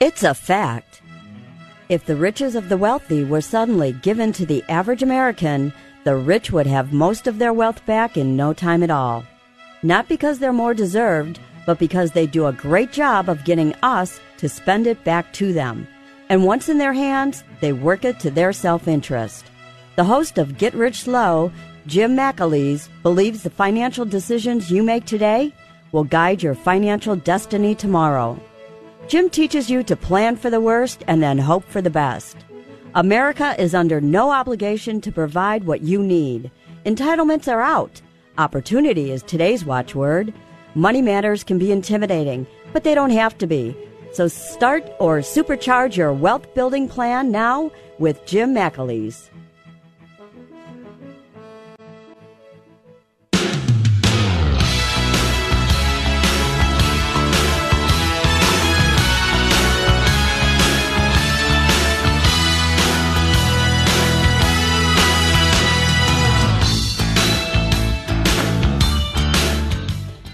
It's a fact. If the riches of the wealthy were suddenly given to the average American, the rich would have most of their wealth back in no time at all. Not because they're more deserved, but because they do a great job of getting us to spend it back to them. And once in their hands, they work it to their self interest. The host of Get Rich Slow, Jim McAleese, believes the financial decisions you make today will guide your financial destiny tomorrow. Jim teaches you to plan for the worst and then hope for the best. America is under no obligation to provide what you need. Entitlements are out. Opportunity is today's watchword. Money matters can be intimidating, but they don't have to be. So start or supercharge your wealth building plan now with Jim McAleese.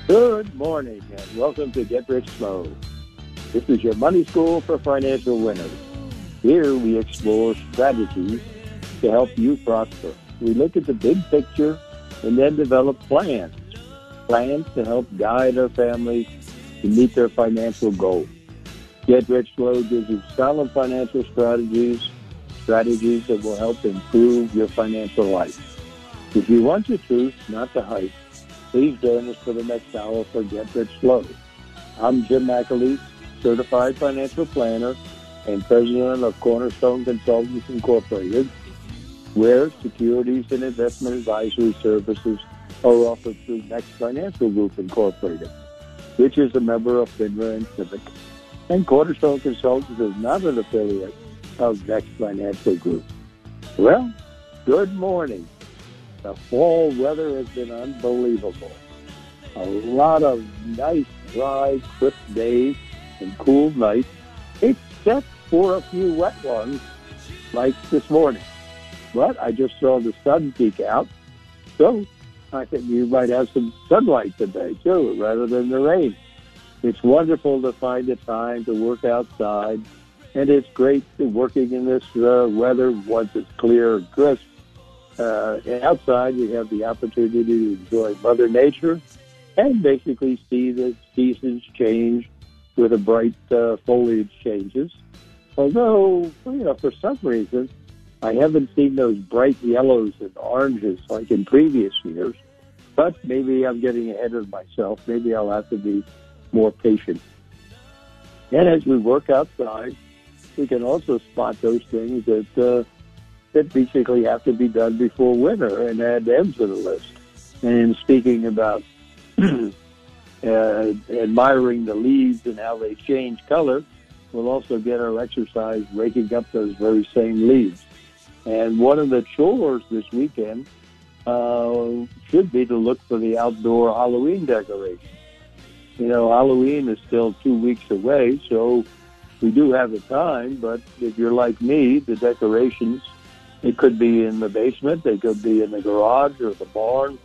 Good morning and welcome to Get Rich Slow. This is your money school for financial winners. Here we explore strategies to help you prosper. We look at the big picture and then develop plans. Plans to help guide our families to meet their financial goals. Get Rich Slow gives you solid financial strategies, strategies that will help improve your financial life. If you want the truth, not the hype, Please join us for the next hour for Get Rich Slow. I'm Jim McAleese, certified financial planner and president of Cornerstone Consultants Incorporated, where securities and investment advisory services are offered through Next Financial Group Incorporated, which is a member of FINRA and SIPC. And Cornerstone Consultants is not an affiliate of Next Financial Group. Well, good morning. The fall weather has been unbelievable. A lot of nice, dry, crisp days and cool nights, except for a few wet ones like this morning. But I just saw the sun peek out, so I think you might have some sunlight today too, rather than the rain. It's wonderful to find the time to work outside, and it's great working in this uh, weather once it's clear and crisp uh, outside, we have the opportunity to enjoy Mother Nature and basically see the seasons change with the bright uh, foliage changes. Although, you know, for some reason, I haven't seen those bright yellows and oranges like in previous years. But maybe I'm getting ahead of myself. Maybe I'll have to be more patient. And as we work outside, we can also spot those things that uh, that basically have to be done before winter and add them to the list. And speaking about uh, admiring the leaves and how they change color, we'll also get our exercise raking up those very same leaves. And one of the chores this weekend uh, should be to look for the outdoor Halloween decorations. You know, Halloween is still two weeks away, so we do have the time, but if you're like me, the decorations it could be in the basement. They could be in the garage or the barn.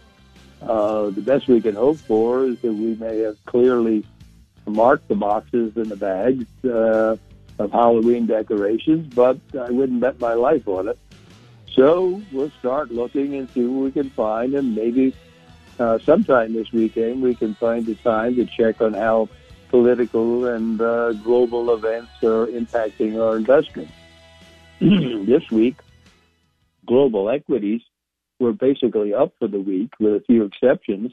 Uh, the best we can hope for is that we may have clearly marked the boxes and the bags uh, of Halloween decorations, but I wouldn't bet my life on it. So we'll start looking and see what we can find, and maybe uh, sometime this weekend we can find the time to check on how political and uh, global events are impacting our investments. this week, global equities were basically up for the week, with a few exceptions.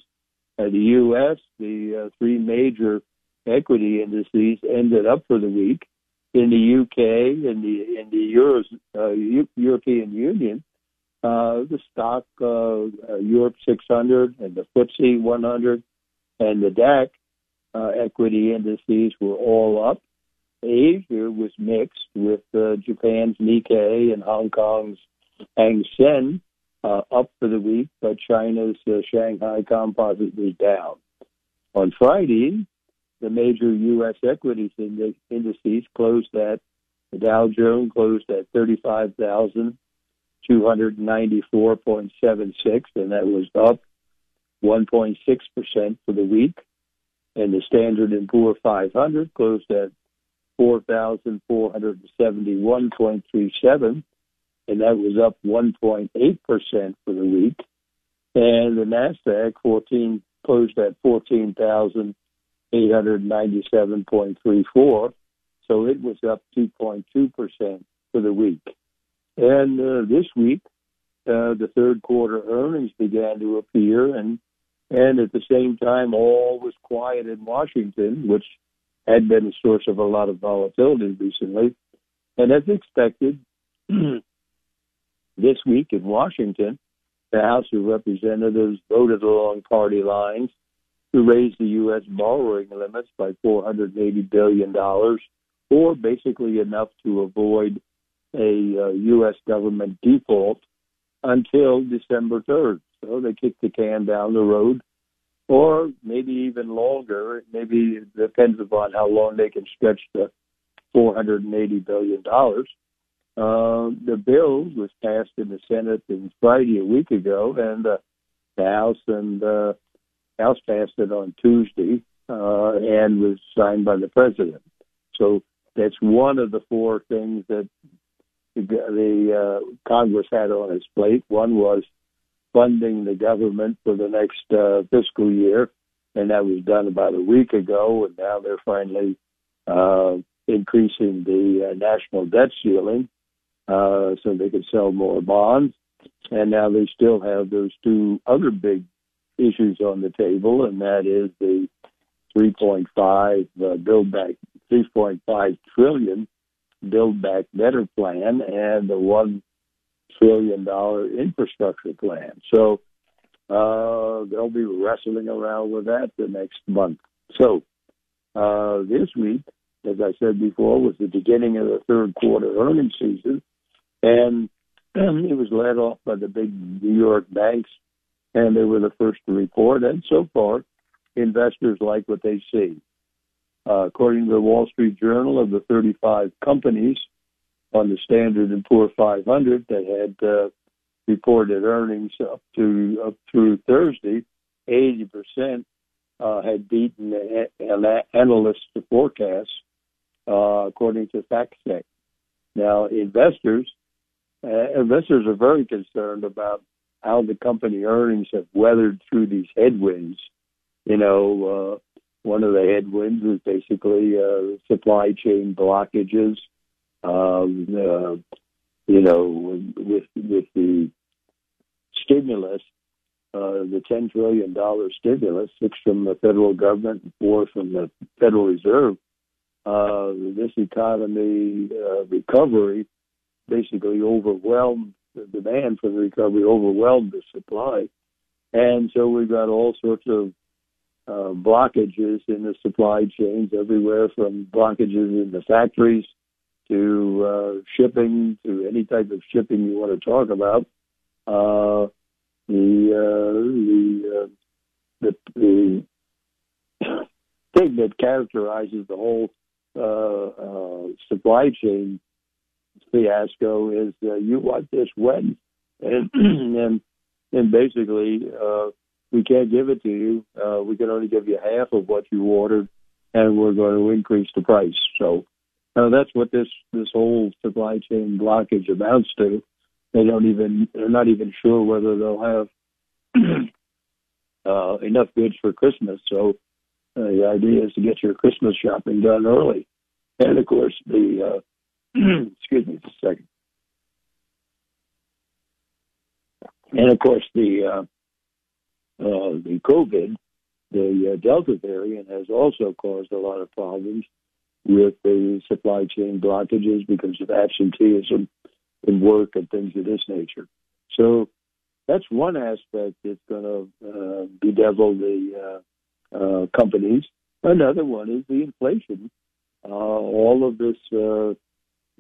Uh, the U.S., the uh, three major equity indices ended up for the week. In the U.K. in the in the Euros, uh, U- European Union, uh, the STOXX uh, Europe 600 and the FTSE 100 and the DAX uh, equity indices were all up. Asia was mixed with Japan's Nikkei and Hong Kong's Hang Seng uh, up for the week, but China's uh, Shanghai Composite was down. On Friday, the major U.S. equities indices closed at the Dow Jones closed at 35,294.76, and that was up 1.6% for the week. And the Standard & Poor 500 closed at 4,471.37, and that was up 1.8% for the week. And the NASDAQ 14 closed at 14,897.34, so it was up 2.2% for the week. And uh, this week, uh, the third quarter earnings began to appear, and and at the same time, all was quiet in Washington, which had been a source of a lot of volatility recently. And as expected, this week in Washington, the House of Representatives voted along party lines to raise the U.S. borrowing limits by $480 billion, or basically enough to avoid a uh, U.S. government default until December 3rd. So they kicked the can down the road, or maybe even longer. Maybe it depends upon how long they can stretch the $480 billion. Uh, the bill was passed in the Senate on Friday a week ago, and uh, the House and uh, House passed it on Tuesday uh, and was signed by the president. So that's one of the four things that the, the uh, Congress had on its plate. One was funding the government for the next uh, fiscal year, and that was done about a week ago. And now they're finally uh, increasing the uh, national debt ceiling uh, so they could sell more bonds. And now they still have those two other big issues on the table, and that is the 3.5 uh, build back, 3.5 trillion build back better plan, and the one trillion dollar infrastructure plan. So uh, they'll be wrestling around with that the next month. So uh, this week, as I said before, was the beginning of the third quarter earnings season, and it was led off by the big New York banks, and they were the first to report. And so far, investors like what they see. Uh, according to the Wall Street Journal, of the 35 companies on the Standard and Poor 500 that had uh, reported earnings up to up through Thursday, 80 percent uh, had beaten the analysts' forecasts, uh, according to FactSet. Now, investors uh, investors are very concerned about how the company earnings have weathered through these headwinds. You know, uh, one of the headwinds is basically uh, supply chain blockages. Um, uh, you know, with with the stimulus, uh, the ten trillion dollar stimulus, six from the federal government four from the Federal Reserve. Uh, this economy uh, recovery basically overwhelmed the demand for the recovery, overwhelmed the supply. And so we've got all sorts of uh, blockages in the supply chains everywhere from blockages in the factories to uh, shipping to any type of shipping you want to talk about. Uh, the uh, the, uh, the the thing that characterizes the whole uh, supply chain fiasco is uh, you want this when, and and and basically uh, we can't give it to you. Uh, we can only give you half of what you ordered, and we're going to increase the price. So uh, that's what this this whole supply chain blockage amounts to. They don't even they're not even sure whether they'll have uh, enough goods for Christmas. So uh, the idea is to get your Christmas shopping done early. And of course, the uh, excuse me just a second. And of course, the uh, uh, the COVID, the uh, Delta variant, has also caused a lot of problems with the supply chain blockages because of absenteeism in work and things of this nature. So that's one aspect that's going to uh, bedevil the uh, uh, companies. Another one is the inflation uh, all of this uh,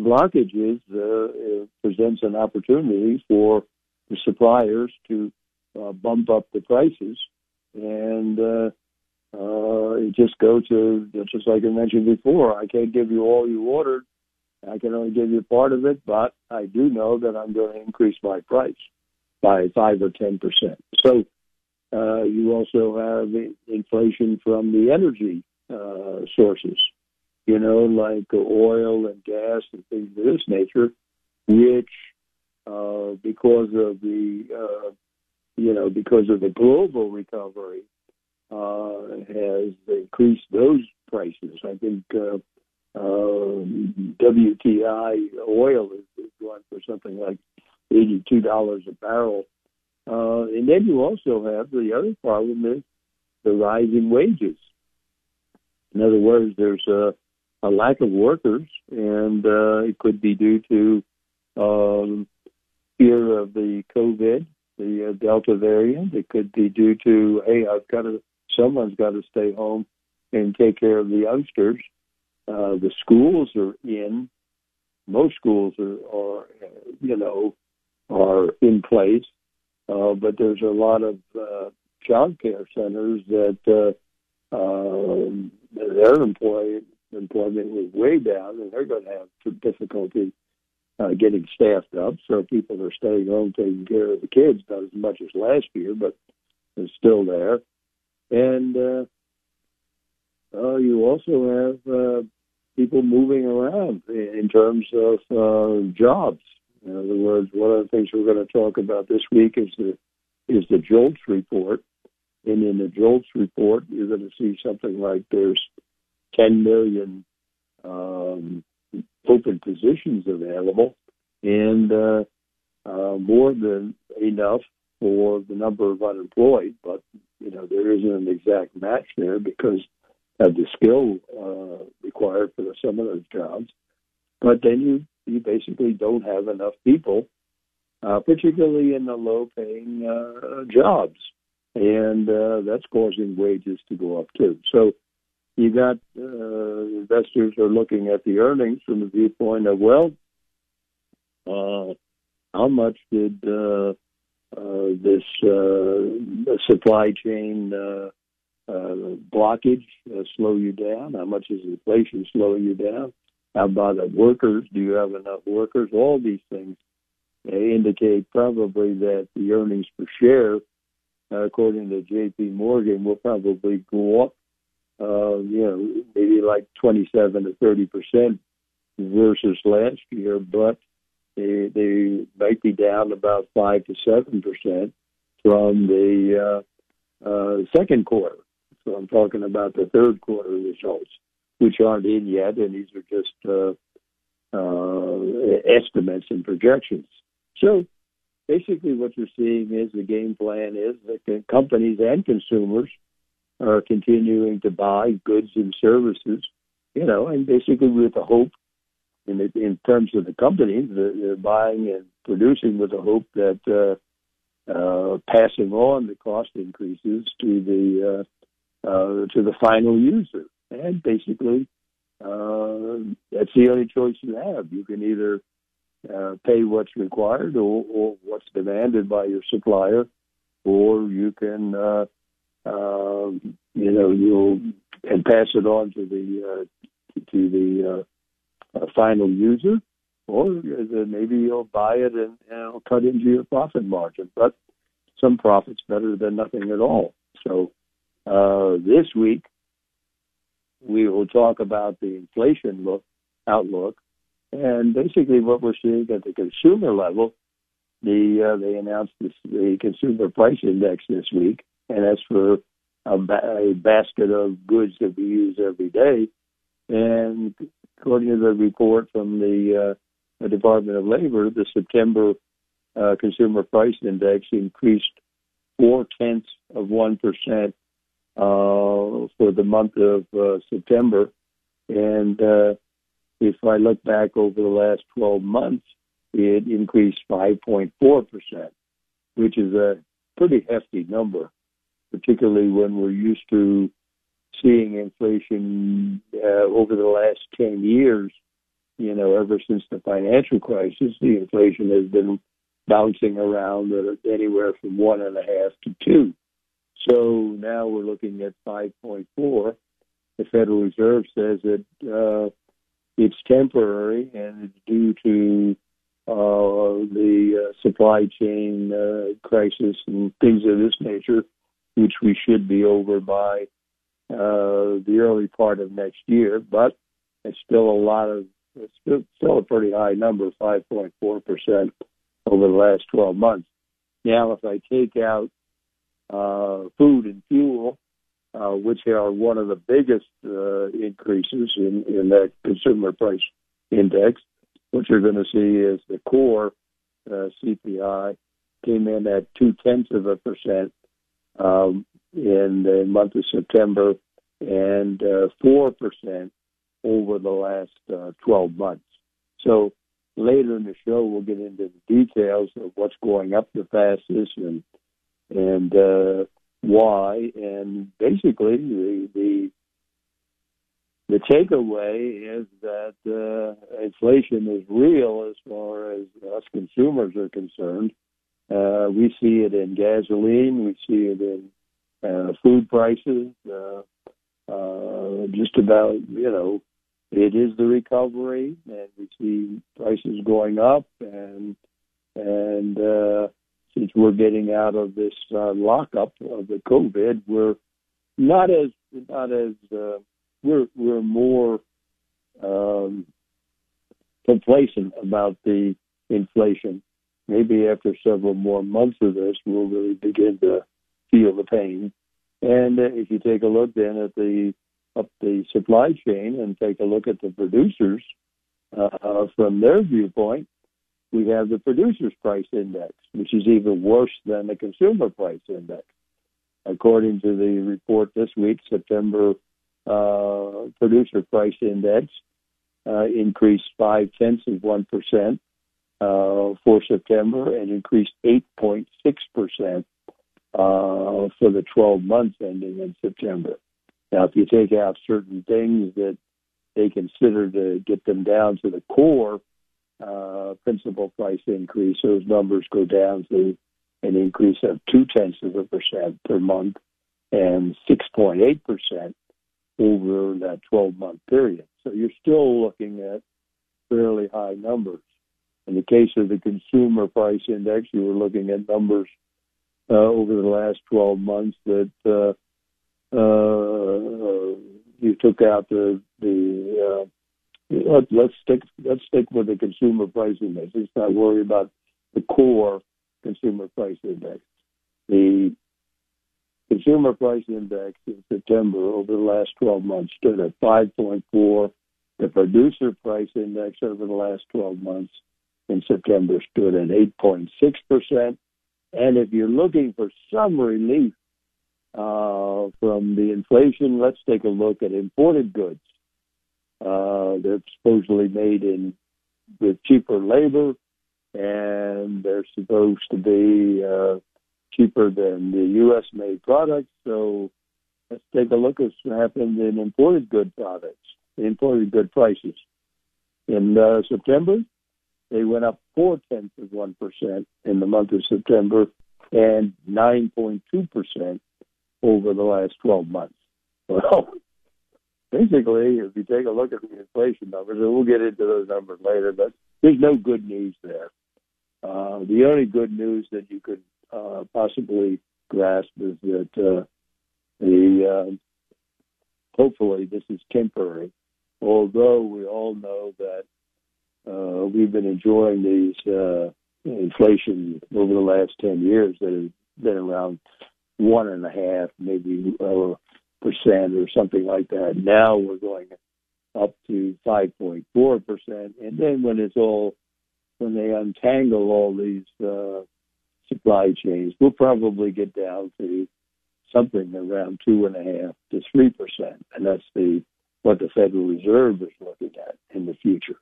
blockages uh, presents an opportunity for the suppliers to uh, bump up the prices, and uh, uh, it just goes to just like I mentioned before. I can't give you all you ordered. I can only give you part of it, but I do know that I'm going to increase my price by five or ten percent. So uh, you also have inflation from the energy uh, sources, you know, like oil and gas and things of this nature, which, uh, because of the, uh, you know, because of the global recovery, uh, has increased those prices. I think uh, uh, WTI oil is, going for something like eighty-two dollars a barrel, uh, and then you also have the other problem is the rise in wages. In other words, there's a, a lack of workers, and uh, it could be due to um, fear of the COVID, the uh, Delta variant. It could be due to, hey, I've got to, someone's got to stay home and take care of the youngsters. Uh, the schools are in. Most schools are, are you know, are in place, uh, but there's a lot of uh, child care centers that uh, uh, their employee employment was way down, and they're going to have difficulty uh, getting staffed up. So people are staying home taking care of the kids, not as much as last year, but it's still there. And uh, uh, you also have uh, people moving around in terms of uh, jobs. In other words, one of the things we're going to talk about this week is the is the JOLTS report, and in the JOLTS report, you're going to see something like there's 10 million um, open positions available, and uh, uh, more than enough for the number of unemployed. But you know there isn't an exact match there because of the skill uh, required for some of those jobs. But then you you basically don't have enough people, uh, particularly in the low-paying uh, jobs, and uh, that's causing wages to go up too. So you got uh, investors are looking at the earnings from the viewpoint of well, uh, how much did uh, uh, this uh, supply chain uh, blockage slow you down? How much is inflation slowing you down? How about the workers? Do you have enough workers? All these things indicate probably that the earnings per share, according to J.P. Morgan, will probably go up. Uh, you know, maybe like 27 to 30 percent versus last year, but they they might be down about five to seven percent from the uh, uh, second quarter. So I'm talking about the third quarter results which aren't in yet, and these are just uh, uh, estimates and projections. So basically, what you're seeing is the game plan is that companies and consumers are continuing to buy goods and services, you know, and basically with the hope, in, the, in terms of the companies, they're buying and producing with the hope that uh, uh, passing on the cost increases to the uh, uh, to the final user and basically uh, that's the only choice you have. You can either uh, pay what's required or, or, what's demanded by your supplier, or you can, uh, uh, you know, you'll and pass it on to the uh, to the uh, final user, or maybe you'll buy it and, cut into your profit margin. But some profits better than nothing at all. So this week we will talk about the inflation look outlook, and basically what we're seeing at the consumer level. The uh, they announced this, the consumer price index this week, and that's for a, a basket of goods that we use every day. And according to the report from the, uh, the Department of Labor, the September uh, consumer price index increased four tenths of one percent uh, for the month of uh, September. And uh, if I look back over the last 12 months, it increased 5.4%, which is a pretty hefty number, particularly when we're used to seeing inflation uh, over the last 10 years, you know, ever since the financial crisis, the inflation has been bouncing around anywhere from one and a half to two. So now we're looking at 5.4. The Federal Reserve says that uh, it's temporary and it's due to uh, the uh, supply chain uh, crisis and things of this nature, which we should be over by uh, the early part of next year. But it's still a lot of, it's still, still a pretty high number, 5.4% over the last 12 months. Now, if I take out uh, food and fuel, uh, which are one of the biggest uh, increases in, in that consumer price index. What you're going to see is the core uh, CPI came in at two tenths of a percent um, in the month of September and uh, four percent over the last uh, 12 months. So later in the show, we'll get into the details of what's going up the fastest and and uh, why. And basically, the the the takeaway is that uh, inflation is real as far as us consumers are concerned. Uh, we see it in gasoline, we see it in uh, food prices, uh, uh, just about, you know, it is the recovery, and we see prices going up, and and uh, since we're getting out of this uh, lockup of the COVID, we're not as not as uh, we're we're more um, complacent about the inflation. Maybe after several more months of this, we'll really begin to feel the pain. And uh, if you take a look then at the up the supply chain and take a look at the producers uh, from their viewpoint, we have the producer's price index, which is even worse than the consumer price index. According to the report this week, September uh, producer price index uh, increased five tenths of one percent uh, for September and increased eight point six percent uh, for the 12 months ending in September. Now, if you take out certain things that they consider to get them down to the core uh, principal price increase, those numbers go down to an increase of two tenths of a percent per month and 6.8 percent over that 12 month period. So you're still looking at fairly high numbers. In the case of the consumer price index, you were looking at numbers uh, over the last 12 months that uh, uh, you took out the the uh, let, let's stick let's stick with the consumer price index. Let's not worry about the core consumer price index. The consumer price index in September over the last 12 months stood at 5.4. The producer price index over the last 12 months in September stood at 8.6 percent. And if you're looking for some relief uh, from the inflation, let's take a look at imported goods. Uh, they're supposedly made in with cheaper labor, and they're supposed to be uh, cheaper than the U.S. made products. So let's take a look at what happened in imported good products, imported good prices. In uh, September, they went up four tenths of one percent in the month of September, and nine point two percent over the last twelve months. Well, basically, if you take a look at the inflation numbers, and we'll get into those numbers later, but there's no good news there. Uh, the only good news that you could uh, possibly grasp is that uh, the uh, hopefully this is temporary. Although we all know that uh, we've been enjoying these uh, inflation over the last ten years that has been around one and a half, maybe uh, percent or something like that. Now we're going up to 5.4 percent, and then when it's all when they untangle all these uh, supply chains, we'll probably get down to something around two and a half to three percent, and that's the what the Federal Reserve is looking at in the future.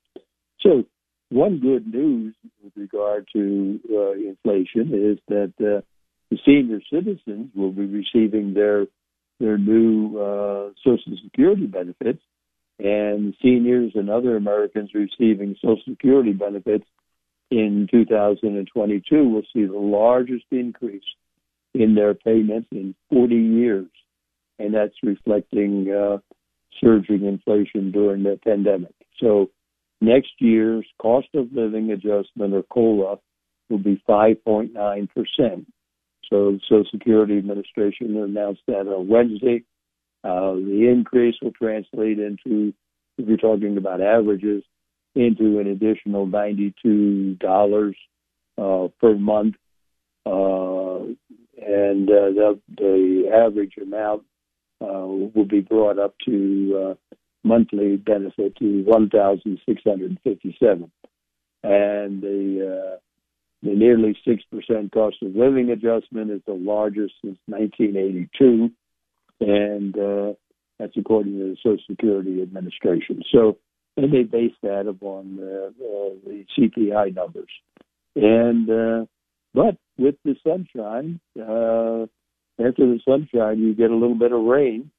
So, one good news with regard to uh, inflation is that uh, the senior citizens will be receiving their their new uh, Social Security benefits, and seniors and other Americans receiving Social Security benefits in 2022 will see the largest increase in their payments in 40 years, and that's reflecting uh, surging inflation during the pandemic. So next year's cost of living adjustment or COLA will be 5.9 percent. So the Social Security Administration announced that on Wednesday. Uh, the increase will translate into, if you're talking about averages, into an additional $92 uh, per month. Uh, and uh, the, the average amount uh, will be brought up to uh, monthly benefit to 1,657. And the uh, the nearly 6% cost of living adjustment is the largest since 1982, and uh, that's according to the Social Security Administration. So, and they base that upon uh, uh, the CPI numbers. And uh, but with the sunshine, uh, after the sunshine, you get a little bit of rain.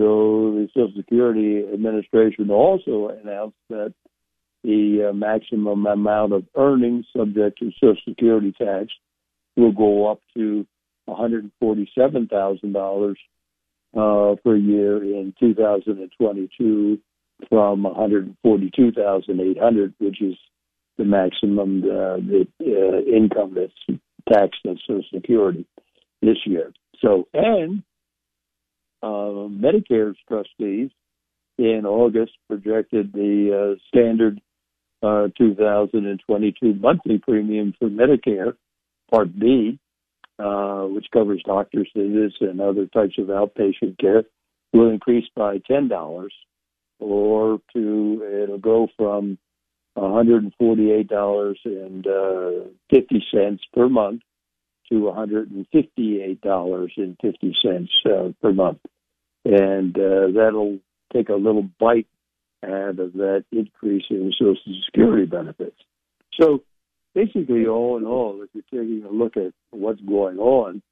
So the Social Security Administration also announced that the uh, maximum amount of earnings subject to Social Security tax will go up to $147,000 uh, per year in 2022 from 142,800, which is the maximum uh, the, uh, income that's taxed on Social Security this year. So, and uh, Medicare's trustees in August projected the uh, standard uh, 2022 monthly premium for Medicare Part B, uh, which covers doctor's visits and other types of outpatient care, will increase by ten dollars, or to it'll go from $148.50 per month to $158.50 uh, per month. And uh, that'll take a little bite out of that increase in Social Security benefits. So basically, all in all, if you're taking a look at what's going on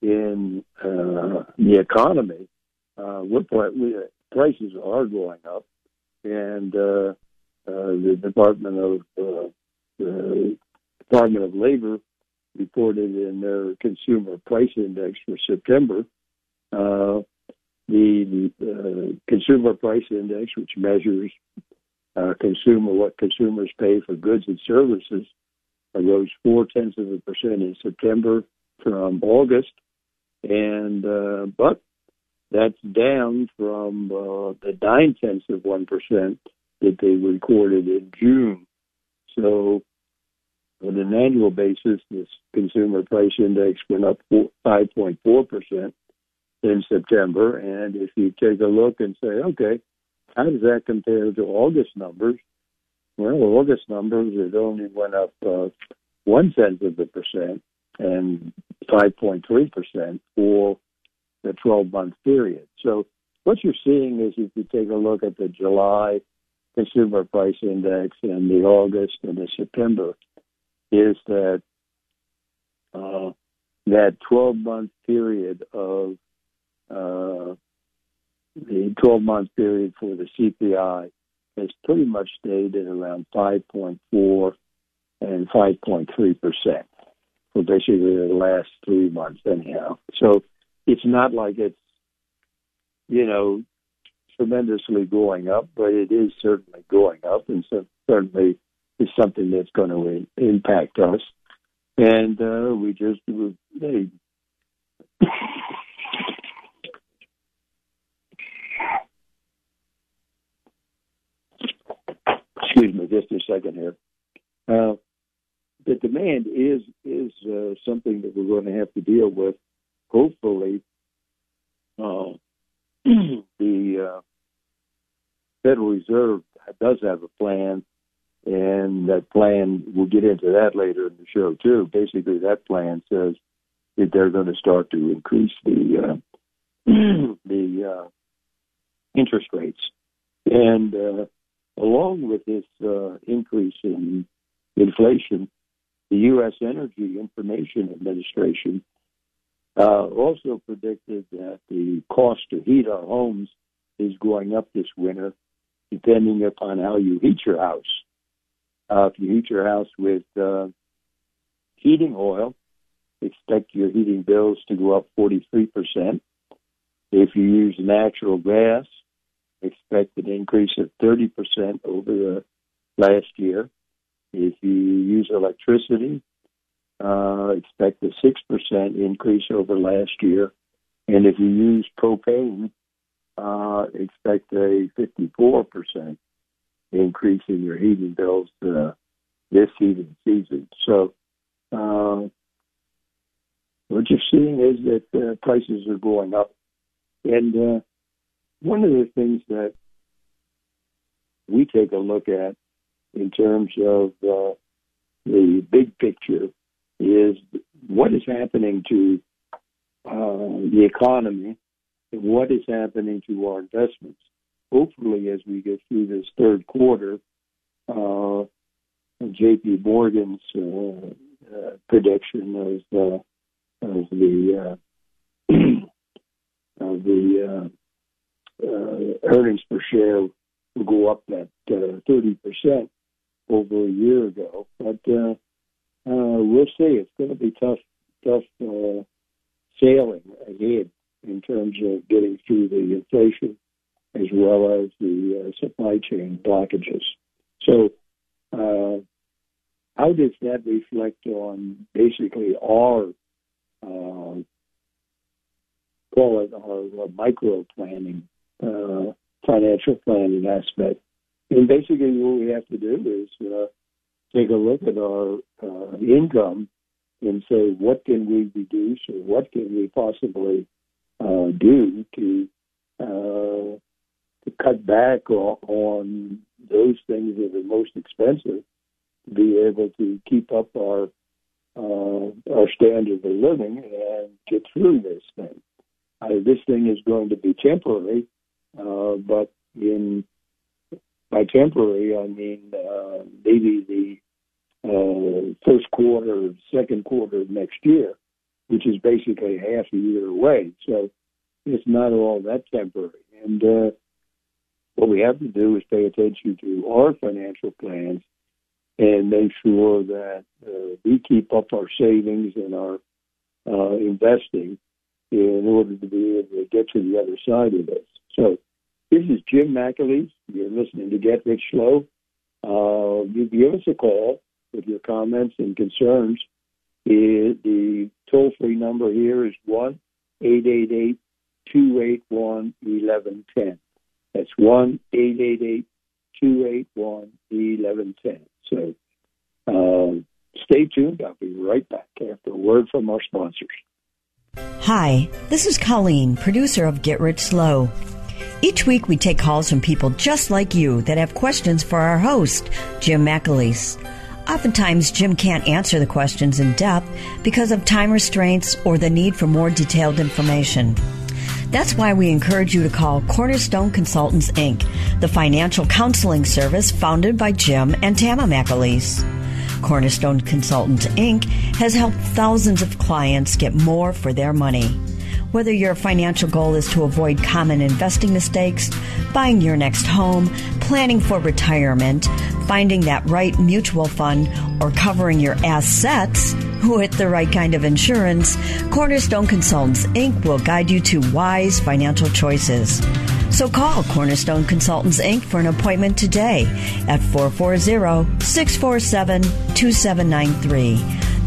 in uh, the economy, uh, prices are going up, and uh, uh, the Department of uh, Department of Labor reported in their Consumer Price Index for September uh, the uh, consumer price index, which measures uh, consumer what consumers pay for goods and services, rose four tenths of a percent in September from August, and uh, but that's down from uh, the nine tenths of one percent that they recorded in June. So, on an annual basis, this consumer price index went up 5.4 percent in September. And if you take a look and say, okay, how does that compare to August numbers? Well, August numbers, it only went up uh, one tenth of a percent and 5.3% for the 12 month period. So what you're seeing is if you take a look at the July consumer price index and the August and the September, is that uh, that 12 month period of uh, the 12 month period for the CPI has pretty much stayed at around 5.4 and 5.3 percent for basically the last three months, anyhow. So it's not like it's you know tremendously going up, but it is certainly going up, and so certainly is something that's going to impact us. And uh, we just excuse me just a second here. Uh, the demand is is uh, something that we're going to have to deal with. Hopefully, uh, the uh, Federal Reserve does have a plan, and that plan we'll get into that later in the show too. Basically, that plan says that they're going to start to increase the uh, the uh, interest rates, and uh, along with this uh, increase in inflation, the U.S. Energy Information Administration Uh, also predicted that the cost to heat our homes is going up this winter, depending upon how you heat your house. Uh, if you heat your house with uh, heating oil, expect your heating bills to go up 43%. If you use natural gas, expect an increase of 30% over the last year. If you use electricity, uh, expect a 6% increase over last year. And if you use propane, uh, expect a 54% increase in your heating bills uh, this heating season. So, uh, what you're seeing is that uh, prices are going up. And uh, one of the things that we take a look at in terms of uh, the big picture is what is happening to uh, the economy and what is happening to our investments. Hopefully, as we get through this third quarter, uh, J.P. Morgan's uh, uh, prediction of, uh, of the uh, of the earnings per share will go up that thirty percent over a year ago. But uh, uh, we'll see. It's going to be tough, tough uh, sailing ahead in terms of getting through the inflation as well as the uh, supply chain blockages. So, uh, how does that reflect on basically our uh, call it our micro planning, uh, financial planning aspect? And basically, what we have to do is uh, take a look at our uh, income and say, what can we reduce or what can we possibly do to to cut back on, those things that are most expensive to be able to keep up our uh, our standard of living and get through this thing. Uh, this thing is going to be temporary, uh, but in by temporary, I mean uh, maybe the uh, first quarter, second quarter of next year, which is basically half a year away. So it's not all that temporary. And uh, what we have to do is pay attention to our financial plans and make sure that uh, we keep up our savings and our uh, investing in order to be able to get to the other side of this. So this is Jim McAleese. You're listening to Get Rich Slow. Uh, you give us a call with your comments and concerns. The, the toll free number here is 1 888 281 1110. That's 1 888 281 1110. So uh, stay tuned. I'll be right back after a word from our sponsors. Hi, this is Colleen, producer of Get Rich Slow. Each week we take calls from people just like you that have questions for our host, Jim McAleese. Oftentimes, Jim can't answer the questions in depth because of time restraints or the need for more detailed information. That's why we encourage you to call Cornerstone Consultants Inc., the financial counseling service founded by Jim and Tama McAleese. Cornerstone Consultants Inc. has helped thousands of clients get more for their money. Whether your financial goal is to avoid common investing mistakes, buying your next home, planning for retirement, finding that right mutual fund, or covering your assets with the right kind of insurance, Cornerstone Consultants Inc. will guide you to wise financial choices. So call Cornerstone Consultants Inc. for an appointment today at 440 647 2793.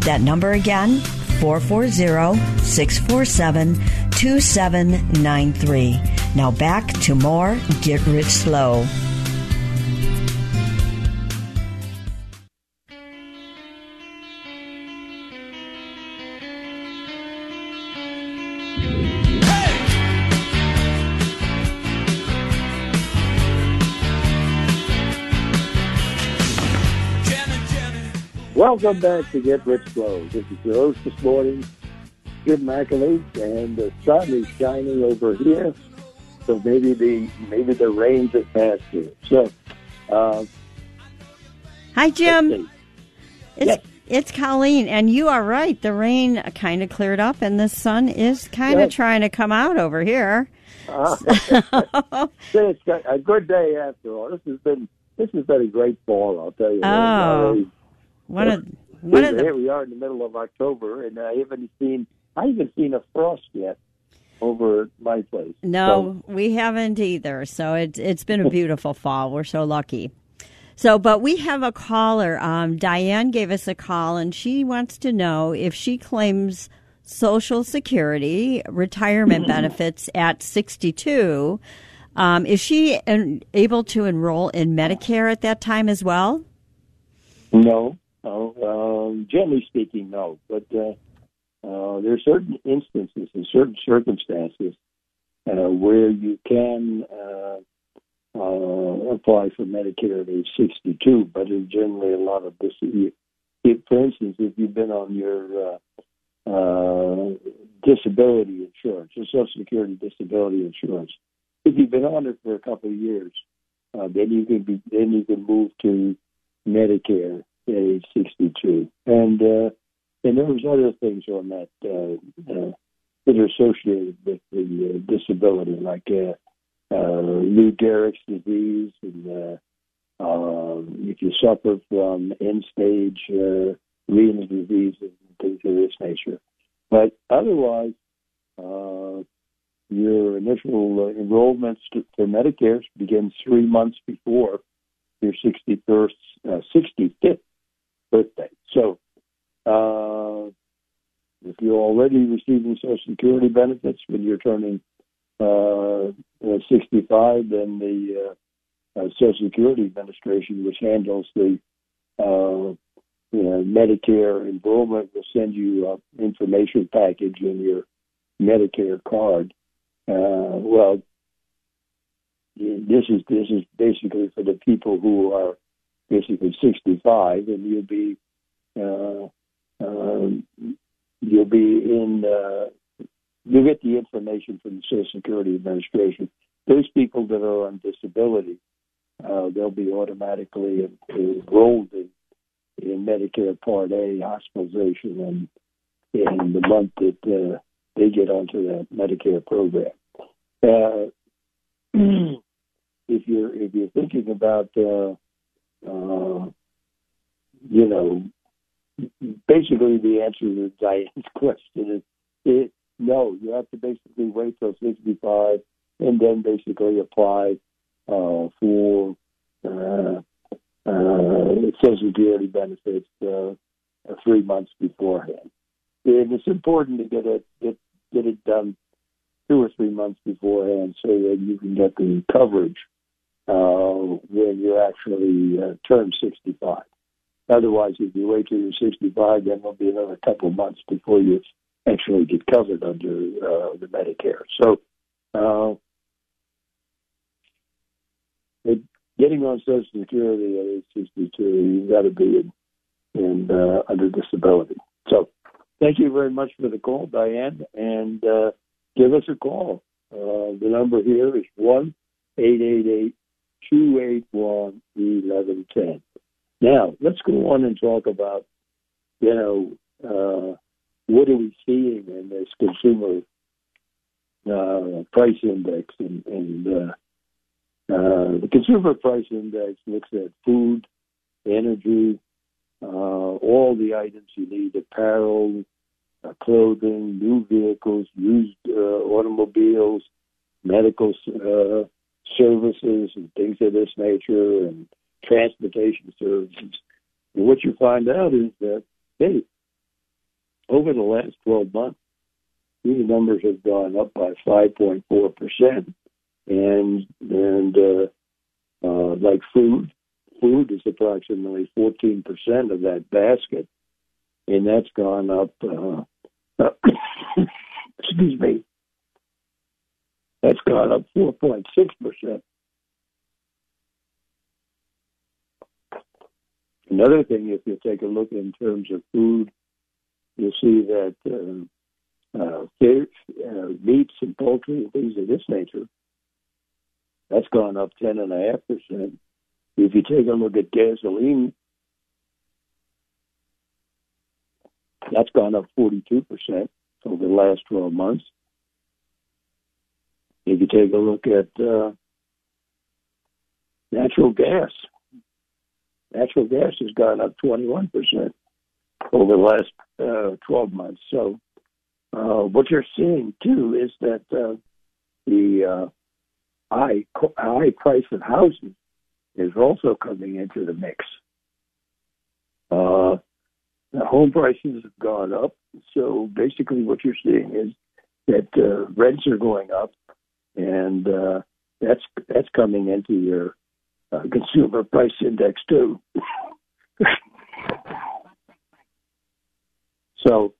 That number again, 440 647 2793. Now back to more Get Rich Slow. Welcome back to Get Rich Slow. This is your host this morning, Jim McAleese, and the sun is shining over here. So maybe the maybe the rains have passed here. So, uh, hi Jim. It's, yes. It's Colleen, and you are right. The rain kind of cleared up, and the sun is kind of Yes. trying to come out over here. Uh, it's a good day after all. This has been this has been a great fall. I'll tell you. Oh, One of one of here we are in the middle of October, and I haven't seen I haven't seen a frost yet over my place. no, we haven't either. So it's it's been a beautiful fall. We're so lucky. So, but we have a caller. Um, Diane gave us a call, and she wants to know if she claims Social Security retirement benefits at 62. Um, is she en- able to enroll in Medicare at that time as well? No, no. Um, generally speaking, no. But uh, uh, there are certain instances and certain circumstances uh, where you can uh, uh, apply for Medicare at age 62, but there's generally a lot of this. If, for instance, if you've been on your uh, uh, disability insurance, your Social Security disability insurance, if you've been on it for a couple of years, uh, then you can be then you can move to Medicare at age 62, and uh, and there was other things on that uh, uh, that are associated with the uh, disability, like uh, uh, Lou Gehrig's disease, and uh, uh, if you suffer from end-stage uh, renal disease and things of this nature. But otherwise, uh, your initial uh, enrollment st- for Medicare begins three months before your 61st, uh, 65th birthday. So, uh, if you're already receiving Social Security benefits when you're turning uh, uh, 65, then the uh, uh, Social Security Administration, which handles the you know, Medicare enrollment, will send you an information package in your Medicare card. Well, this is this is basically for the people who are basically 65, and you'll be uh, um, you'll be in uh, you'll get the information from the Social Security Administration. Those people that are on disability, uh, they'll be automatically enrolled in, in Medicare Part A hospitalization and in the month that uh, they get onto that Medicare program. Uh, if you're if you're thinking about uh, uh, you know basically the answer to Diane's question is it, no. You have to basically wait till 65 and then basically apply uh, for uh, uh, Social Security benefits uh, three months beforehand. And it's important to get it get, get it done two or three months beforehand so that you can get the coverage when you actually uh, turn 65. Otherwise, if you wait till you're 65, then there'll be another couple of months before you actually get covered under uh, the Medicare. So, uh, it, getting on Social Security at age 62, you've got to be in, in uh, under disability. So, thank you very much for the call, Diane, and uh, give us a call. Uh, the number here is one eight eight eight two eight one eleven ten. Now, let's go on and talk about, you know, uh, what are we seeing in this consumer uh, price index? And, and uh, uh, the consumer price index looks at food, energy, uh, all the items you need, apparel, uh, clothing, new vehicles, used automobiles, medical services, and things of this nature, and transportation services. And what you find out is that, hey, over the last 12 months, these numbers have gone up by 5.4%. And, and uh, uh, like food, food is approximately 14% of that basket. And that's gone up, uh, excuse me, that's gone up 4.6%. Another thing, if you take a look in terms of food, you'll see that uh, uh, fish, uh, meats and poultry and things of this nature, that's gone up 10.5%. If you take a look at gasoline, That's gone up 42% over the last 12 months. If you take a look at uh, natural gas, natural gas has gone up 21% over the last uh, 12 months. So, uh, what you're seeing too is that uh, the uh, high high price of housing is also coming into the mix. Uh, the home prices have gone up, so basically what you're seeing is that uh, rents are going up, and uh, that's that's coming into your uh, consumer price index too. so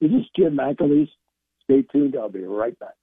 this is Jim McAleese. Stay tuned. I'll be right back.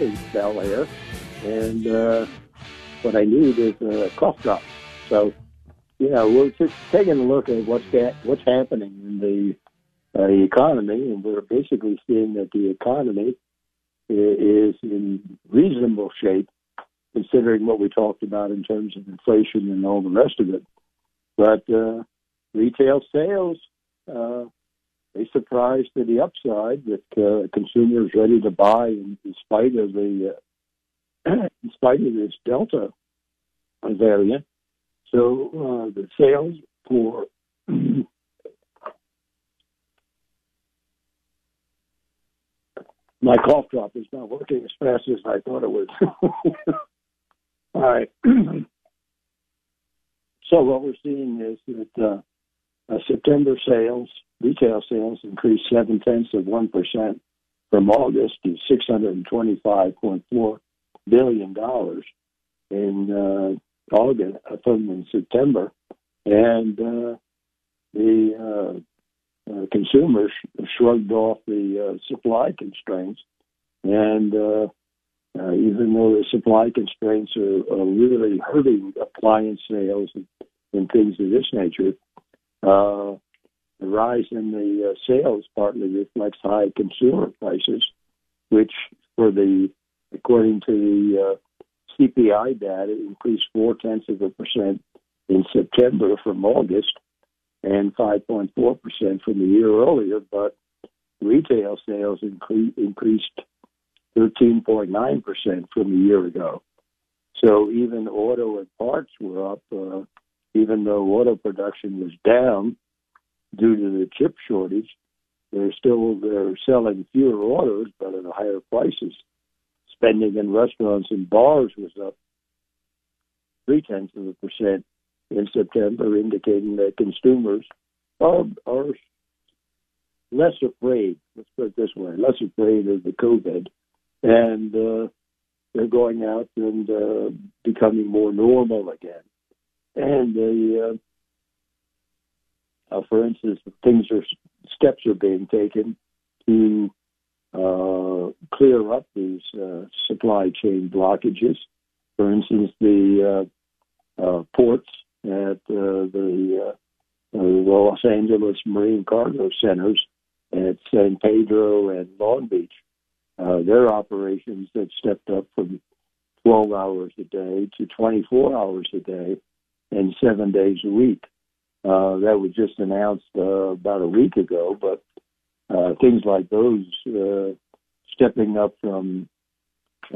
Coffee spell here, and uh, what I need is a cough drop. So, you know, we're just taking a look at what's what's happening in the uh, economy, and we're basically seeing that the economy is in reasonable shape, considering what we talked about in terms of inflation and all the rest of it. But uh, retail sales. Uh, they surprised to the upside that uh, consumers ready to buy in, in spite of the uh, in spite of this Delta variant. So uh, the sales for my cough drop is not working as fast as I thought it would. All right. so what we're seeing is that uh, uh, September sales Retail sales increased seven tenths of 1% from August to $625.4 billion in uh, August, uh, from September. And uh, the consumers shrugged off the supply constraints. And even though the supply constraints are, really hurting appliance sales and, things of this nature, the rise in the uh, sales partly reflects high consumer prices, which, for the according to the uh, CPI data, increased four tenths of a percent in September from August, and 5.4 percent from the year earlier. But retail sales incre- increased 13.9 percent from a year ago. So even auto and parts were up, uh, even though auto production was down due to the chip shortage. They're still they're selling fewer autos, but at higher prices. Spending in restaurants and bars was up three tenths of a percent in September, indicating that consumers are, are less afraid. Let's put it this way: less afraid of the COVID, and uh, they're going out and uh, becoming more normal again. And the uh, uh, for instance, things are steps are being taken to uh, clear up these uh, supply chain blockages. For instance, the uh, uh, ports at uh, the Los Angeles Marine Cargo Centers at San Pedro and Long Beach, their operations have stepped up from 12 hours a day to 24 hours a day and seven days a week. Uh, that was just announced uh, about a week ago, but uh, things like those uh, stepping up from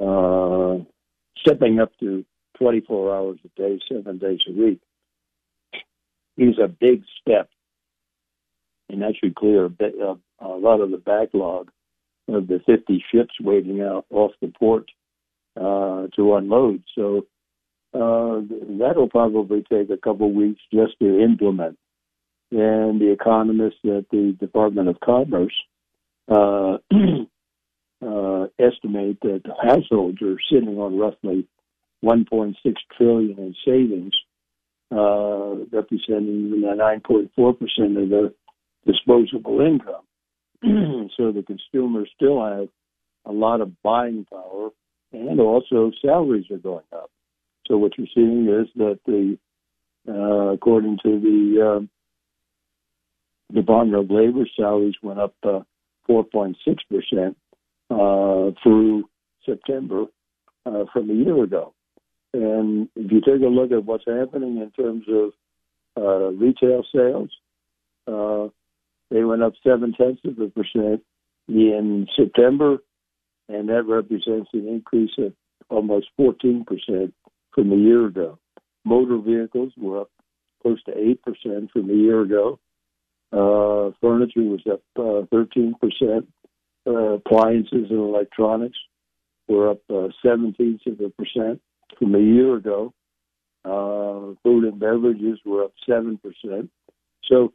uh, stepping up to 24 hours a day, seven days a week is a big step, and that should clear a, bit, uh, a lot of the backlog of the 50 ships waiting out off the port uh, to unload. So uh, that'll probably take a couple of weeks just to implement. And the economists at the Department of Commerce uh, uh, estimate that households are sitting on roughly 1.6 trillion in savings, uh, representing 9.4 percent of their disposable income. so the consumers still have a lot of buying power, and also salaries are going up. So what you're seeing is that the, uh, according to the uh, Department of Labor, salaries went up uh, 4.6 percent uh, through September uh, from a year ago. And if you take a look at what's happening in terms of retail sales, they went up seven tenths of a percent in September, and that represents an increase of almost 14 percent from a year ago. Motor vehicles were up close to 8% from a year ago. Uh, furniture was up uh, 13%. Uh, appliances and electronics were up uh, 17 of a percent from a year ago. Uh, food and beverages were up 7%. So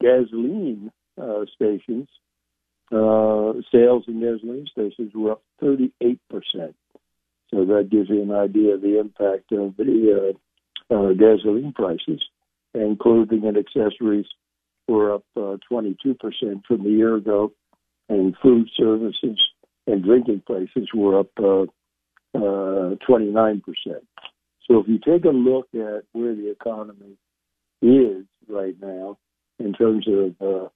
gasoline uh, stations, uh, sales in gasoline stations were up 38%. So that gives you an idea of the impact of the uh, uh, gasoline prices. And clothing and accessories were up uh, 22% from a year ago. And food services and drinking places were up uh, uh, 29%. So if you take a look at where the economy is right now in terms of uh,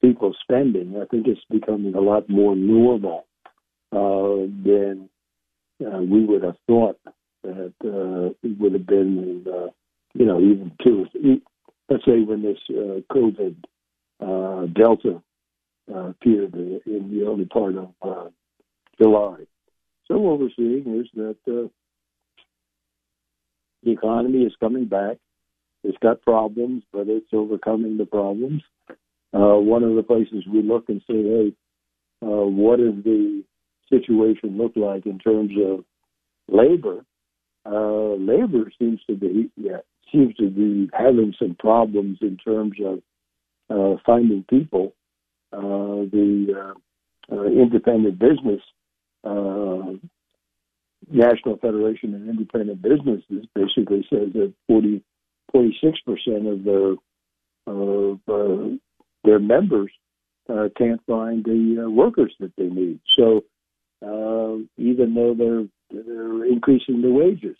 people spending, I think it's becoming a lot more normal uh, than uh, we would have thought that uh, it would have been, uh, you know, even two. Let's say when this uh, COVID uh, Delta uh, appeared in the early part of uh, July. So what we're seeing is that uh, the economy is coming back. It's got problems, but it's overcoming the problems. Uh, one of the places we look and say, hey, uh, what is the situation look like in terms of labor? Uh, labor seems to be yeah, seems to be having some problems in terms of uh, finding people. Uh, the uh, uh, independent business uh, National Federation of Independent Businesses basically says that 40, 46 percent of their of their members can't find the workers that they need. So uh, even though they're they're increasing the wages.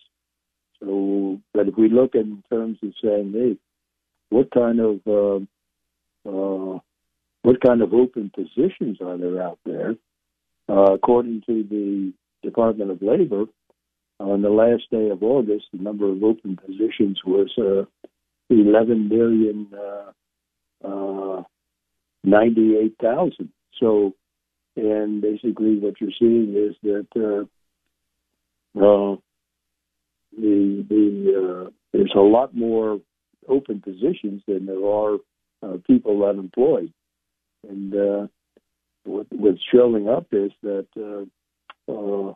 So, but if we look in terms of saying, hey, what kind of uh, uh, what kind of open positions are there out there? Uh, according to the Department of Labor, on the last day of August, the number of open positions was uh, 11 million uh, uh, 98,000. So and basically, what you're seeing is that uh, uh, the the uh, there's a lot more open positions than there are uh, people unemployed, and uh, what, what's showing up is that uh, uh,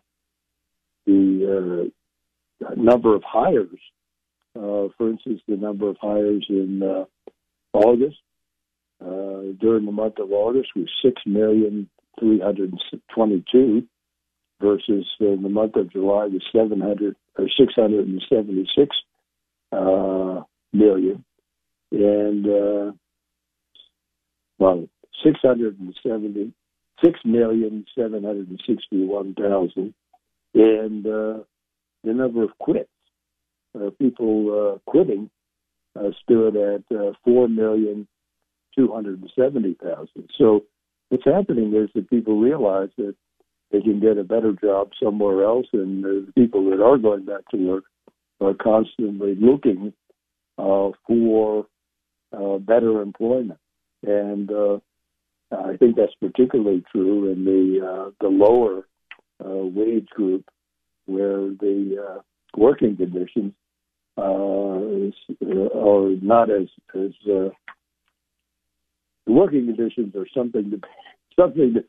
the number of hires, for instance, the number of hires in August during the month of August was six million 322 versus in the month of July was 700 or 676 uh, million, and uh, well, 670 six million seven hundred and sixty-one thousand, and uh, the number of quits, uh, people uh, quitting, uh, stood at uh, four million two hundred and seventy thousand. So what's happening is that people realize that they can get a better job somewhere else, and the people that are going back to work are constantly looking uh, for uh, better employment. And uh, I think that's particularly true in the uh, the lower uh, wage group, where the uh, working conditions are not as as the working conditions are something to something to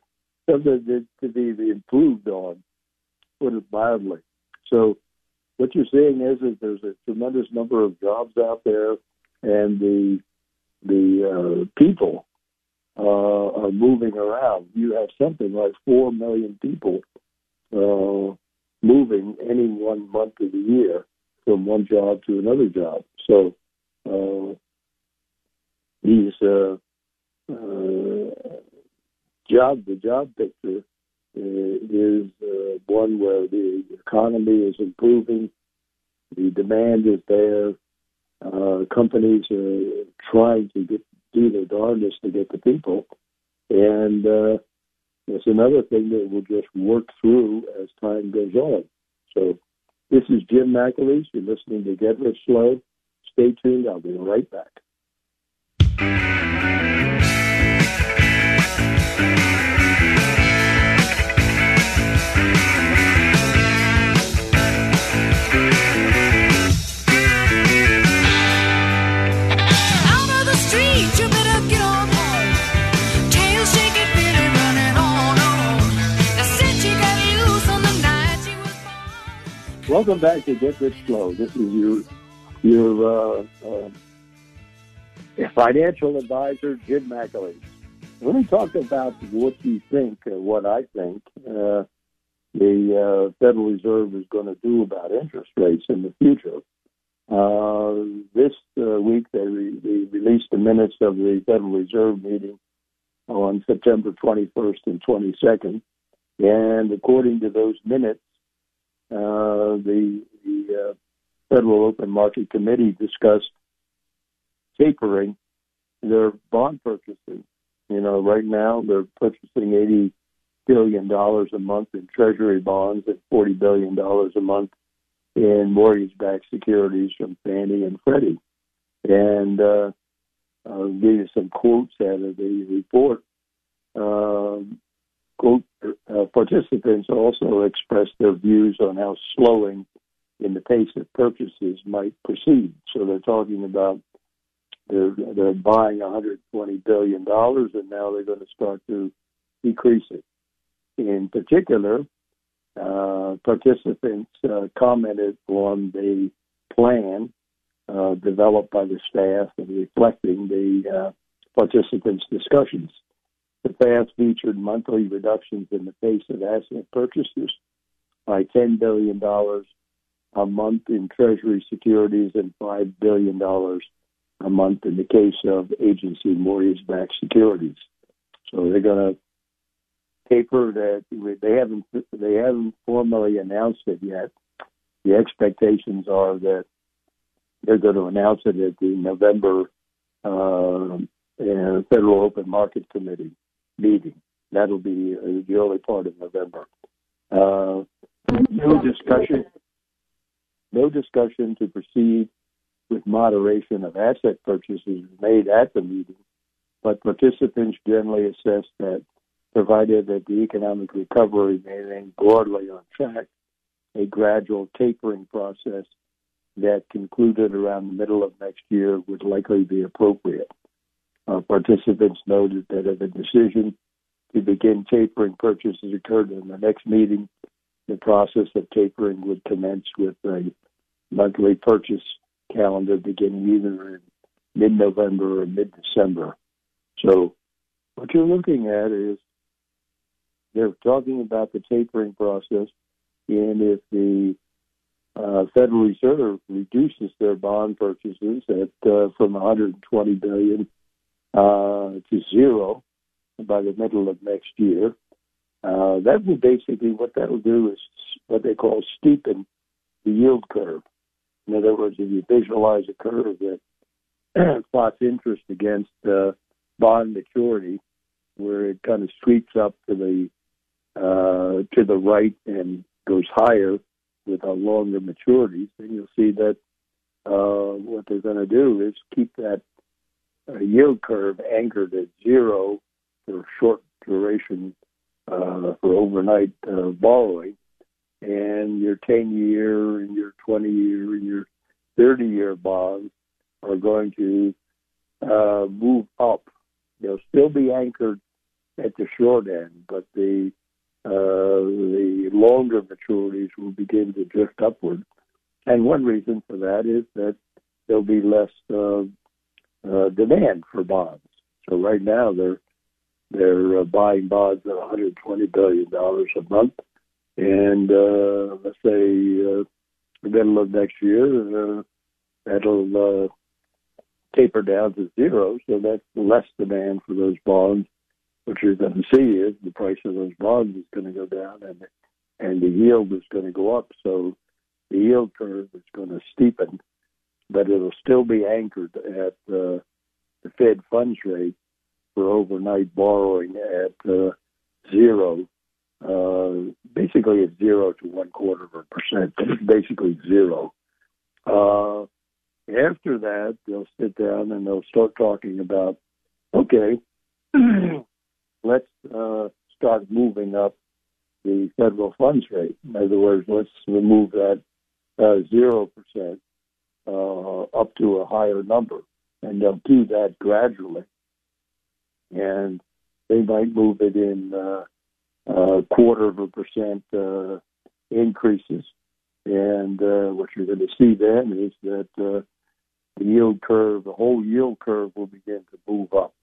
something to, to be improved on. put it mildly. So what you're seeing is that there's a tremendous number of jobs out there, and the the uh, people uh, are moving around. You have something like four million people uh, moving any one month of the year from one job to another job. So uh, these uh, job the job picture is uh, one where the economy is improving, the demand is there, uh, companies are trying to get do their darndest to get the people, and uh, it's another thing that will just work through as time goes on. So, this is Jim McAleese. You're listening to Get Rich Slow. Stay tuned. I'll be right back. Welcome back to Get Rich Slow. This is your your uh, uh, financial advisor, Jim McAleese. Let me talk about what you think, or what I think uh, the uh, Federal Reserve is going to do about interest rates in the future. Uh, this uh, week, they, re- they released the minutes of the Federal Reserve meeting on September 21st and 22nd. And according to those minutes, uh, the, the uh, Federal Open Market Committee discussed tapering their bond purchases. You know, right now they're purchasing eighty billion dollars a month in Treasury bonds and forty billion dollars a month in mortgage-backed securities from Fannie and Freddie. And uh, I'll give you some quotes out of the report. Um, quote, uh, participants also expressed their views on how slowing in the pace of purchases might proceed. So they're talking about they're they're buying 120 billion dollars, and now they're going to start to decrease it. In particular, uh, participants uh, commented on the plan uh, developed by the staff and reflecting the uh, participants' discussions. The FAST featured monthly reductions in the pace of asset purchases by $10 billion a month in Treasury securities and $5 billion a month in the case of agency mortgage-backed securities. So they're going to taper that. They haven't they haven't formally announced it yet. The expectations are that they're going to announce it at the November uh, uh, Federal Open Market Committee meeting. That'll be uh, the early part of November. Uh, no discussion. No discussion to proceed with moderation of asset purchases made at the meeting, but participants generally assessed that, provided that the economic recovery remains broadly on track, a gradual tapering process that concluded around the middle of next year would likely be appropriate. Uh, participants noted that if a decision to begin tapering purchases occurred in the next meeting, the process of tapering would commence with a monthly purchase calendar beginning either in mid-November or mid-December. So what you're looking at is they're talking about the tapering process, and if the uh, Federal Reserve reduces their bond purchases at uh, from 120 billion to zero by the middle of next year. Uh, that will basically what that will do is what they call steepen the yield curve. In other words, if you visualize a curve that plots interest against uh, bond maturity, where it kind of sweeps up to the uh, to the right and goes higher with a longer maturities, then you'll see that uh, what they're going to do is keep that uh, yield curve anchored at zero for short duration uh, for overnight uh, borrowing, and your 10 year and your 20 year and your 30 year bonds are going to uh, move up. They'll still be anchored at the short end, but the uh, the longer maturities will begin to drift upward. And one reason for that is that there'll be less uh, uh, demand for bonds. So right now they're they're uh, buying bonds at 120 billion dollars a month, and uh, let's say uh, the middle of next year uh, that'll uh, taper down to zero. So that's less demand for those bonds. What you're going to see is the price of those bonds is going to go down, and and the yield is going to go up. So the yield curve is going to steepen, but it'll still be anchored at uh, the Fed funds rate for overnight borrowing at uh, zero. Uh, basically, it's zero to one quarter of a percent. It's basically zero. Uh, after that, they'll sit down and they'll start talking about, okay, let's uh, start moving up the federal funds rate. In other words, let's remove that uh, zero percent uh, up to a higher number, and they'll do that gradually. And they might move it in uh, a quarter of a percent uh, increases. And uh, what you're going to see then is that uh, the yield curve, the whole yield curve will begin to move up.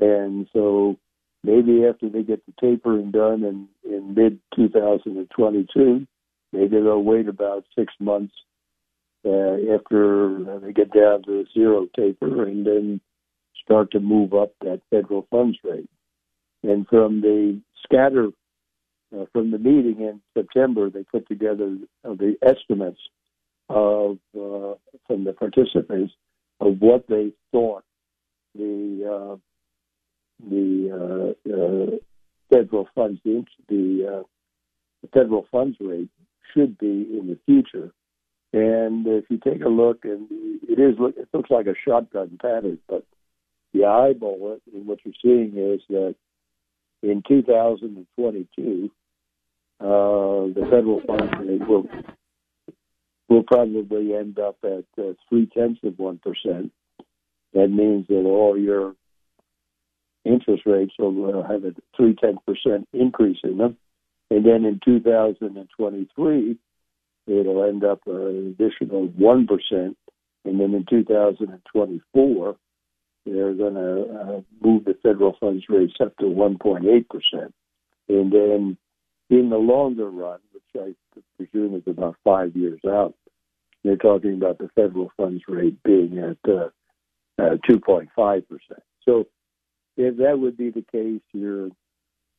And so maybe after they get the tapering done in, in mid 2022, maybe they'll wait about six months uh, after they get down to zero taper and then start to move up that federal funds rate. And from the scatter, uh, from the meeting in September, they put together uh, the estimates of uh, from the participants of what they thought the uh, the uh, uh, federal funds the, the, the federal funds rate should be in the future. And if you take a look, and it is it looks like a shotgun pattern, but the eyeball it, and what you're seeing is that in 2022, uh, the federal funds rate will will probably end up at uh, three tenths of one percent. That means that all your interest rates will uh, have a three tenths percent increase in them, and then in 2023 it'll end up an additional one percent, and then in 2024 they're going to uh, move the federal funds rates up to 1.8 percent, and then in the longer run, which I presume is about five years out, they're talking about the federal funds rate being at uh, uh, 2.5 percent. So, if that would be the case, your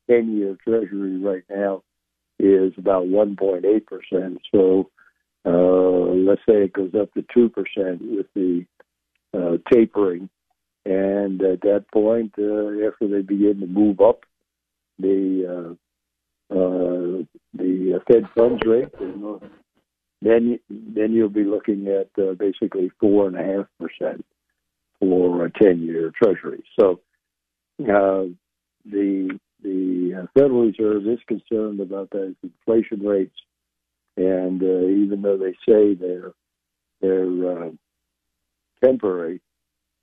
10-year Treasury right now is about 1.8 percent. So, uh, let's say it goes up to two percent with the uh, tapering, and at that point, uh, after they begin to move up the uh, uh, the Fed funds rate, then then you'll be looking at uh, basically four and a half percent for a ten year Treasury. So uh, the the uh, Federal Reserve is concerned about those inflation rates, and uh, even though they say they're they're uh, temporary,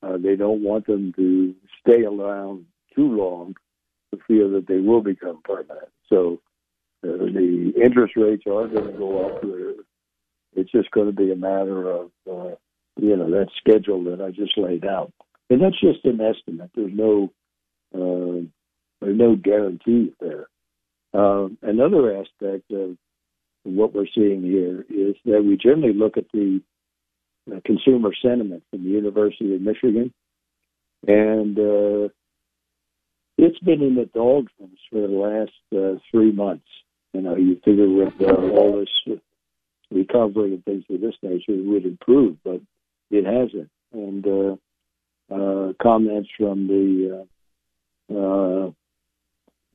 uh, they don't want them to stay around too long to feel that they will become permanent. So uh, the interest rates are going to go up. It's just going to be a matter of, uh, you know, that schedule that I just laid out. And that's just an estimate. There's no, uh, there's no guarantee there. Uh, another aspect of what we're seeing here is that we generally look at the uh, consumer sentiment from the University of Michigan, and uh, it's been in the doldrums for the last uh, three months. You know, you figure with uh, all this recovery and things of this nature, it would improve, but it hasn't. And uh, uh, comments from the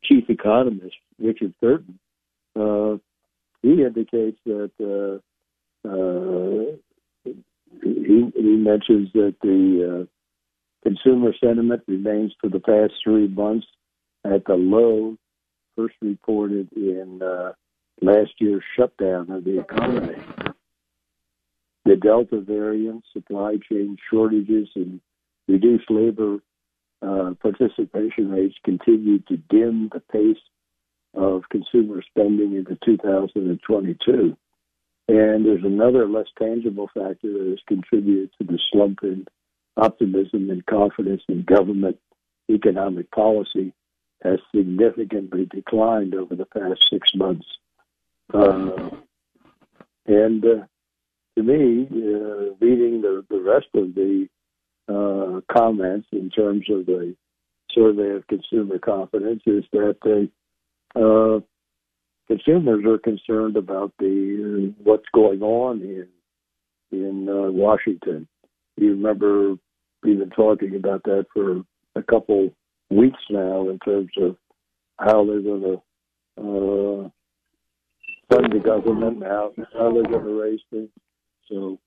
chief economist, Richard Curtin, uh, he indicates that uh, uh, he, he mentions that the uh, consumer sentiment remains for the past three months at the low first reported in uh, last year's shutdown of the economy. The Delta variant, supply chain shortages, and reduced labor uh, participation rates continue to dim the pace of consumer spending into 2022. And there's another less tangible factor that has contributed to the slump in optimism and confidence in government economic policy has significantly declined over the past six months. Uh, and uh, to me, uh, reading the, the rest of the uh, comments in terms of the survey of consumer confidence is that the uh, consumers are concerned about the uh, what's going on in in uh, Washington. You remember we've been talking about that for a couple weeks now in terms of how they're going to uh, fund the government, how how they're going to raise things. So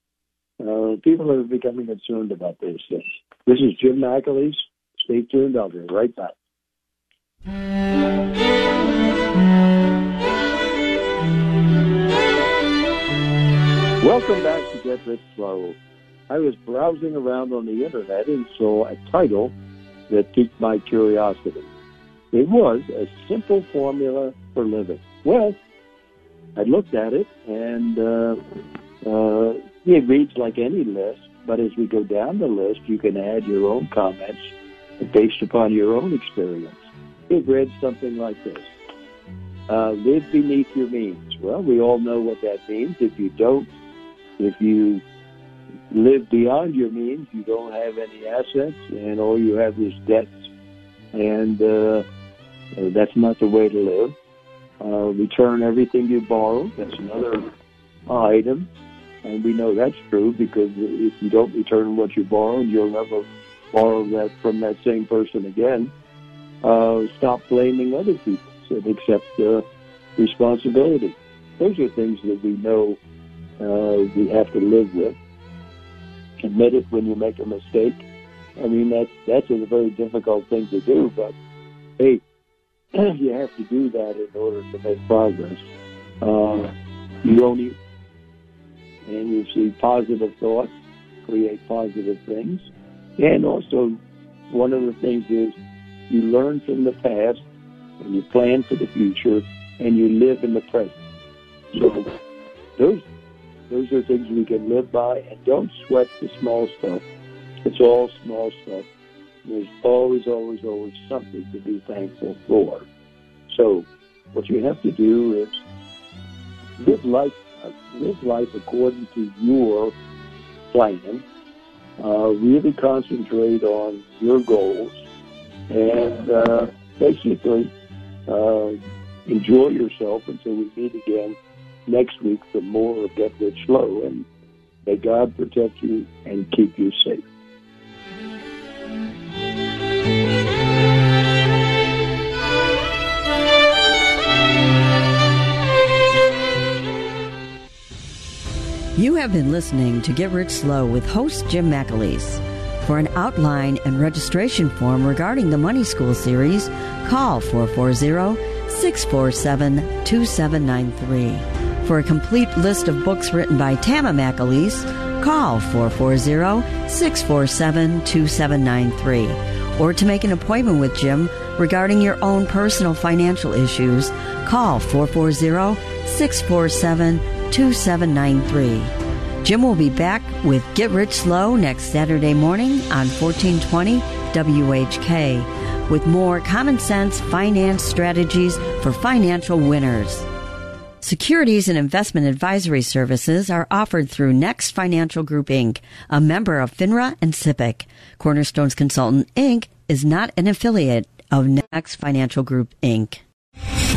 uh, people are becoming concerned about these things. This is Jim McAleese. Stay tuned. I'll be right back. Welcome back to Get Rich Slow. I was browsing around on the internet and saw a title that piqued my curiosity. It was a simple formula for living. Well, I looked at it and uh, uh, it reads like any list, but as we go down the list, you can add your own comments based upon your own experience. It read something like this. Uh, live beneath your means. Well, we all know what that means. If you don't, if you live beyond your means, you don't have any assets, and all you have is debts, and uh, that's not the way to live. Uh, return everything you borrow. That's another item, and we know that's true because if you don't return what you borrowed, you'll never borrow that from that same person again. Uh, stop blaming other people and accept uh, responsibility. Those are things that we know uh, we have to live with. Admit it when you make a mistake. I mean, that's that's a very difficult thing to do, but hey, you have to do that in order to make progress. Uh, you only and you see positive thoughts create positive things, and also one of the things is you learn from the past and you plan for the future and you live in the present. So those those are things we can live by and don't sweat the small stuff. It's all small stuff. There's always, always, always something to be thankful for. So what you have to do is live life live life according to your plan. Uh, really concentrate on your goals and uh, basically uh, enjoy yourself until we meet again next week for more of Get Rich Slow. And may God protect you and keep you safe. You have been listening to Get Rich Slow with host Jim McAleese. For an outline and registration form regarding the Money School series, call 440 647 2793. For a complete list of books written by Tama McAleese, call 440 647 2793. Or to make an appointment with Jim regarding your own personal financial issues, call 440 647 2793. Jim will be back with Get Rich Slow next Saturday morning on 1420 WHK with more common sense finance strategies for financial winners. Securities and investment advisory services are offered through Next Financial Group Inc., a member of FINRA and SIPC. Cornerstones Consultant Inc. is not an affiliate of Next Financial Group Inc.